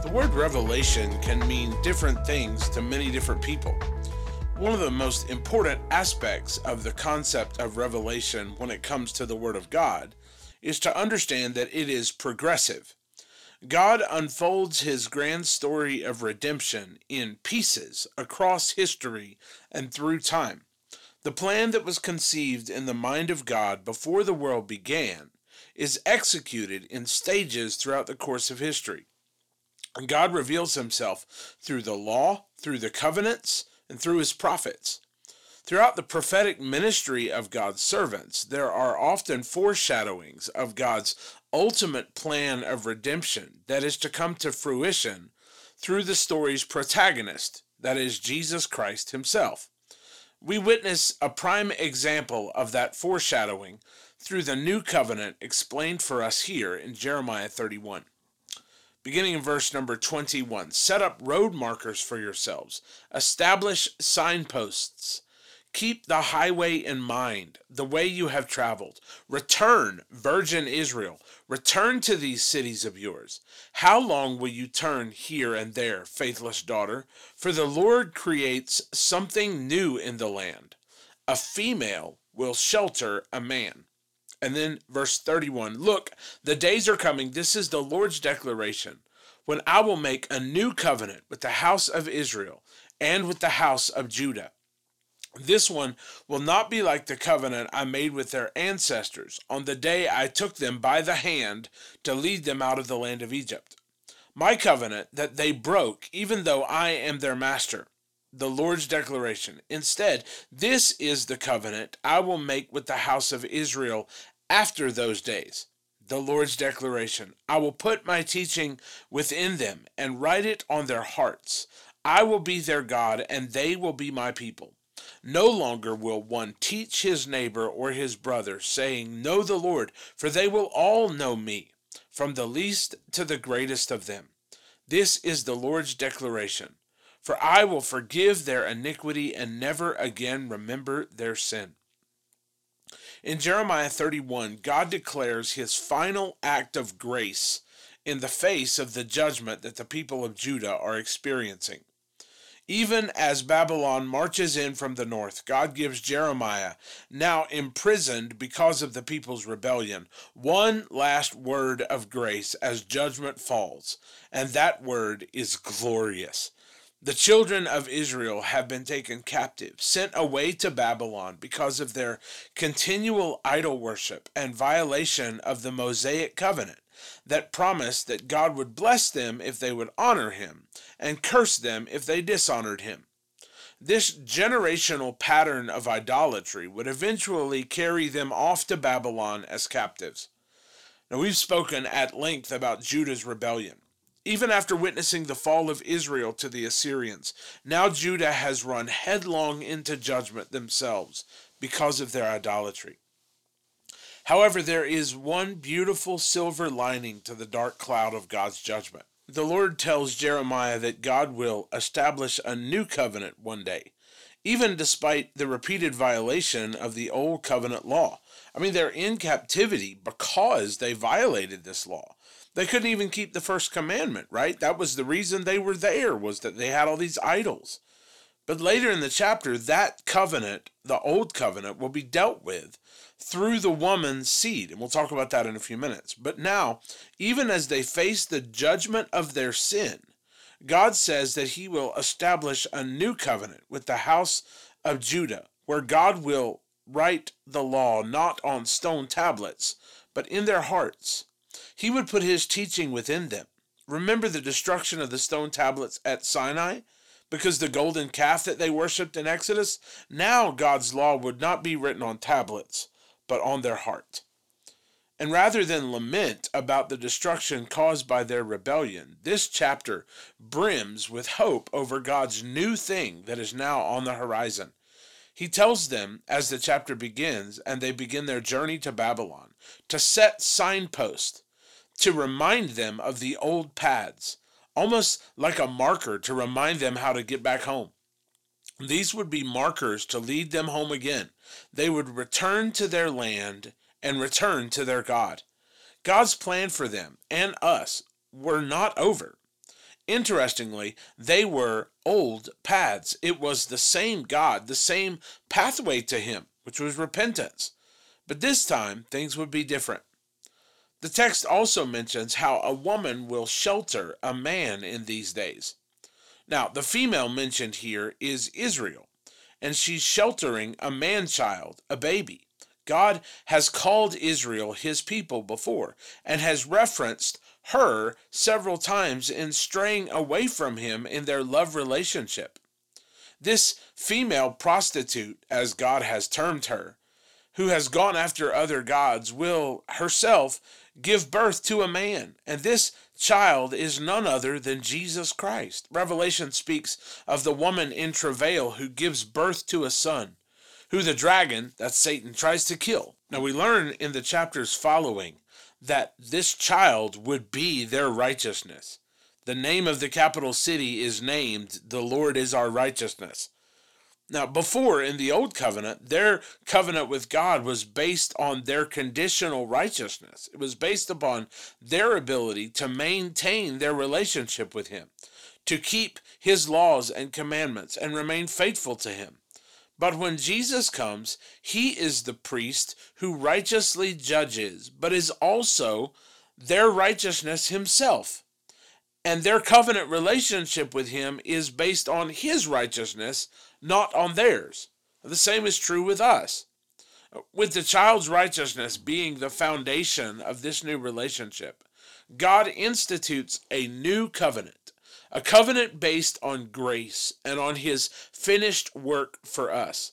The word revelation can mean different things to many different people. One of the most important aspects of the concept of revelation when it comes to the Word of God is to understand that it is progressive. God unfolds his grand story of redemption in pieces across history and through time. The plan that was conceived in the mind of God before the world began is executed in stages throughout the course of history. God reveals himself through the law, through the covenants, and through his prophets. Throughout the prophetic ministry of God's servants, there are often foreshadowings of God's ultimate plan of redemption that is to come to fruition through the story's protagonist, that is, Jesus Christ himself. We witness a prime example of that foreshadowing through the new covenant explained for us here in Jeremiah 31 beginning in verse number 21. Set up road markers for yourselves, establish signposts. Keep the highway in mind, the way you have traveled. Return, virgin Israel. Return to these cities of yours. How long will you turn here and there, faithless daughter? For the Lord creates something new in the land. A female will shelter a man. And then verse 31 Look, the days are coming. This is the Lord's declaration when I will make a new covenant with the house of Israel and with the house of Judah. This one will not be like the covenant I made with their ancestors on the day I took them by the hand to lead them out of the land of Egypt. My covenant that they broke, even though I am their master. The Lord's declaration. Instead, this is the covenant I will make with the house of Israel after those days. The Lord's declaration I will put my teaching within them and write it on their hearts. I will be their God, and they will be my people. No longer will one teach his neighbor or his brother, saying, Know the Lord, for they will all know me, from the least to the greatest of them. This is the Lord's declaration. For I will forgive their iniquity and never again remember their sin. In Jeremiah 31, God declares his final act of grace in the face of the judgment that the people of Judah are experiencing. Even as Babylon marches in from the north, God gives Jeremiah, now imprisoned because of the people's rebellion, one last word of grace as judgment falls, and that word is glorious. The children of Israel have been taken captive, sent away to Babylon because of their continual idol worship and violation of the Mosaic covenant that promised that God would bless them if they would honor him and curse them if they dishonored him. This generational pattern of idolatry would eventually carry them off to Babylon as captives. Now, we've spoken at length about Judah's rebellion even after witnessing the fall of Israel to the Assyrians. Now Judah has run headlong into judgment themselves because of their idolatry. However, there is one beautiful silver lining to the dark cloud of God's judgment. The Lord tells Jeremiah that God will establish a new covenant one day, even despite the repeated violation of the old covenant law. I mean, they're in captivity because they violated this law. They couldn't even keep the first commandment, right? That was the reason they were there, was that they had all these idols. But later in the chapter, that covenant, the old covenant, will be dealt with through the woman's seed. And we'll talk about that in a few minutes. But now, even as they face the judgment of their sin, God says that he will establish a new covenant with the house of Judah, where God will write the law not on stone tablets, but in their hearts. He would put his teaching within them. Remember the destruction of the stone tablets at Sinai? Because the golden calf that they worshipped in Exodus? Now God's law would not be written on tablets, but on their heart. And rather than lament about the destruction caused by their rebellion, this chapter brims with hope over God's new thing that is now on the horizon. He tells them as the chapter begins and they begin their journey to Babylon to set signposts to remind them of the old paths, almost like a marker to remind them how to get back home. These would be markers to lead them home again. They would return to their land and return to their God. God's plan for them and us were not over. Interestingly, they were old paths. It was the same God, the same pathway to Him, which was repentance. But this time, things would be different. The text also mentions how a woman will shelter a man in these days. Now, the female mentioned here is Israel, and she's sheltering a man child, a baby. God has called Israel his people before and has referenced her several times in straying away from him in their love relationship. This female prostitute, as God has termed her, who has gone after other gods, will herself give birth to a man, and this child is none other than Jesus Christ. Revelation speaks of the woman in travail who gives birth to a son who the dragon, that Satan, tries to kill. Now we learn in the chapters following that this child would be their righteousness. The name of the capital city is named, The Lord is our righteousness. Now, before in the Old Covenant, their covenant with God was based on their conditional righteousness. It was based upon their ability to maintain their relationship with Him, to keep His laws and commandments, and remain faithful to Him. But when Jesus comes, he is the priest who righteously judges, but is also their righteousness himself. And their covenant relationship with him is based on his righteousness, not on theirs. The same is true with us. With the child's righteousness being the foundation of this new relationship, God institutes a new covenant a covenant based on grace and on his finished work for us.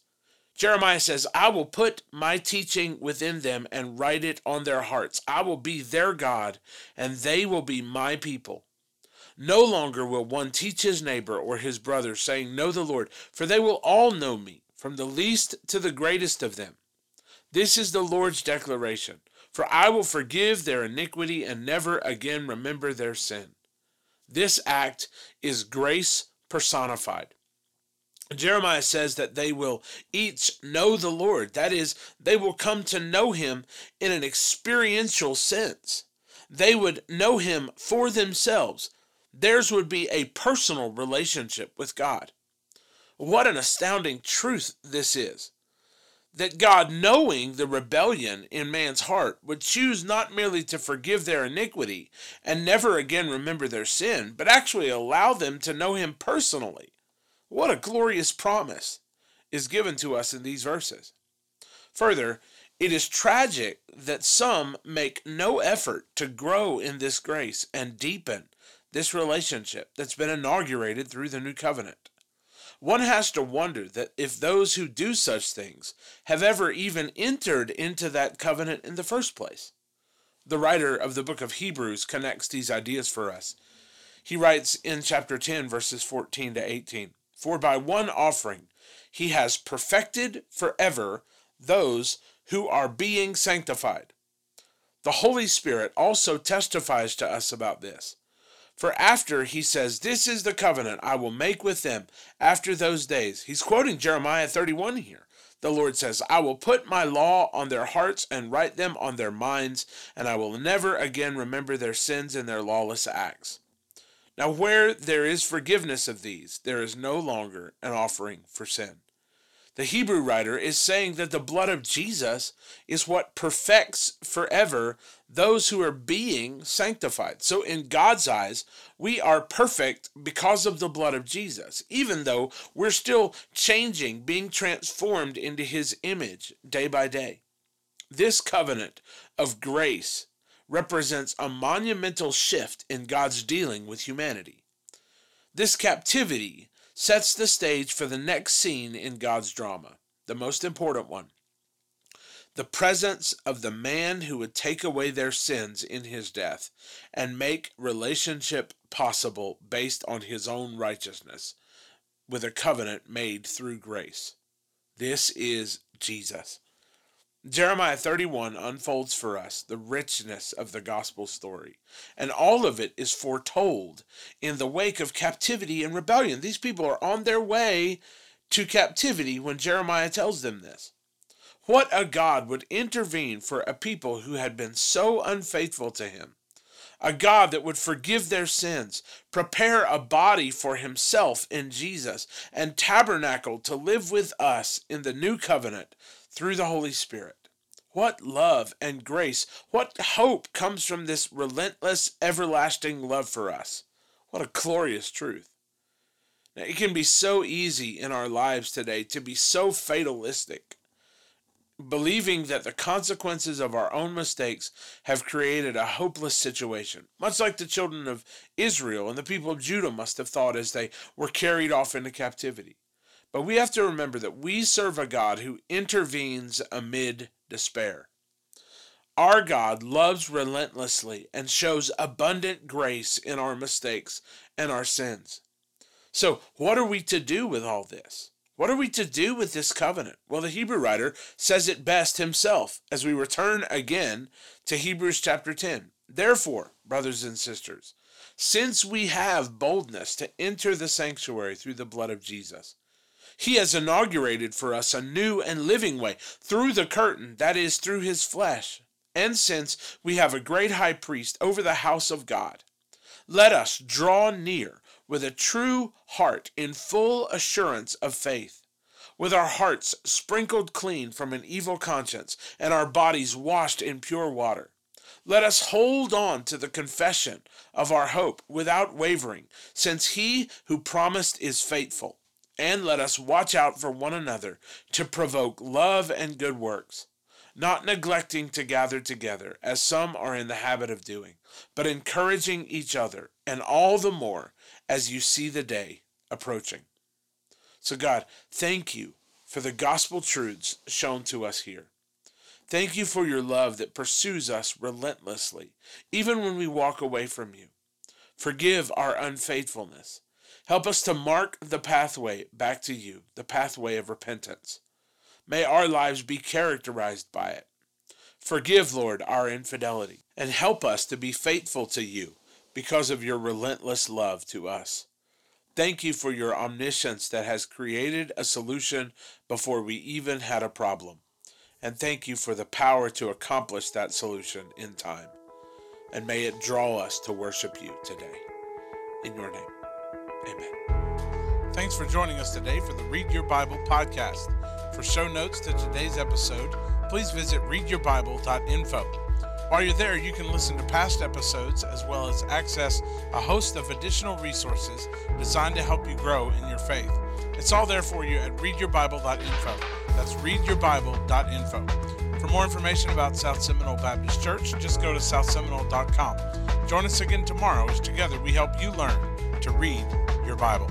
Jeremiah says, I will put my teaching within them and write it on their hearts. I will be their God, and they will be my people. No longer will one teach his neighbor or his brother, saying, Know the Lord, for they will all know me, from the least to the greatest of them. This is the Lord's declaration For I will forgive their iniquity and never again remember their sin. This act is grace personified. Jeremiah says that they will each know the Lord. That is, they will come to know him in an experiential sense. They would know him for themselves. Theirs would be a personal relationship with God. What an astounding truth this is that God, knowing the rebellion in man's heart, would choose not merely to forgive their iniquity and never again remember their sin, but actually allow them to know Him personally. What a glorious promise is given to us in these verses. Further, it is tragic that some make no effort to grow in this grace and deepen this relationship that's been inaugurated through the new covenant. One has to wonder that if those who do such things have ever even entered into that covenant in the first place. The writer of the book of Hebrews connects these ideas for us. He writes in chapter 10, verses 14 to 18 For by one offering he has perfected forever those who are being sanctified. The Holy Spirit also testifies to us about this. For after he says, This is the covenant I will make with them after those days. He's quoting Jeremiah 31 here. The Lord says, I will put my law on their hearts and write them on their minds, and I will never again remember their sins and their lawless acts. Now, where there is forgiveness of these, there is no longer an offering for sin. The Hebrew writer is saying that the blood of Jesus is what perfects forever those who are being sanctified. So, in God's eyes, we are perfect because of the blood of Jesus, even though we're still changing, being transformed into his image day by day. This covenant of grace represents a monumental shift in God's dealing with humanity. This captivity sets the stage for the next scene in God's drama, the most important one. the presence of the man who would take away their sins in his death and make relationship possible based on his own righteousness with a covenant made through grace. This is Jesus. Jeremiah 31 unfolds for us the richness of the gospel story, and all of it is foretold in the wake of captivity and rebellion. These people are on their way to captivity when Jeremiah tells them this. What a God would intervene for a people who had been so unfaithful to him. A God that would forgive their sins, prepare a body for himself in Jesus, and tabernacle to live with us in the new covenant through the Holy Spirit. What love and grace, what hope comes from this relentless, everlasting love for us. What a glorious truth. Now, it can be so easy in our lives today to be so fatalistic believing that the consequences of our own mistakes have created a hopeless situation, much like the children of Israel and the people of Judah must have thought as they were carried off into captivity. But we have to remember that we serve a God who intervenes amid despair. Our God loves relentlessly and shows abundant grace in our mistakes and our sins. So, what are we to do with all this? What are we to do with this covenant? Well, the Hebrew writer says it best himself as we return again to Hebrews chapter 10. Therefore, brothers and sisters, since we have boldness to enter the sanctuary through the blood of Jesus, he has inaugurated for us a new and living way through the curtain, that is, through his flesh. And since we have a great high priest over the house of God, let us draw near with a true heart in full assurance of faith, with our hearts sprinkled clean from an evil conscience and our bodies washed in pure water. Let us hold on to the confession of our hope without wavering, since he who promised is faithful. And let us watch out for one another to provoke love and good works not neglecting to gather together, as some are in the habit of doing, but encouraging each other, and all the more as you see the day approaching. So, God, thank you for the gospel truths shown to us here. Thank you for your love that pursues us relentlessly, even when we walk away from you. Forgive our unfaithfulness. Help us to mark the pathway back to you, the pathway of repentance. May our lives be characterized by it. Forgive, Lord, our infidelity, and help us to be faithful to you because of your relentless love to us. Thank you for your omniscience that has created a solution before we even had a problem. And thank you for the power to accomplish that solution in time. And may it draw us to worship you today. In your name, amen. Thanks for joining us today for the Read Your Bible podcast. For show notes to today's episode, please visit readyourbible.info. While you're there, you can listen to past episodes as well as access a host of additional resources designed to help you grow in your faith. It's all there for you at readyourbible.info. That's readyourbible.info. For more information about South Seminole Baptist Church, just go to southseminole.com. Join us again tomorrow as together we help you learn to read your Bible.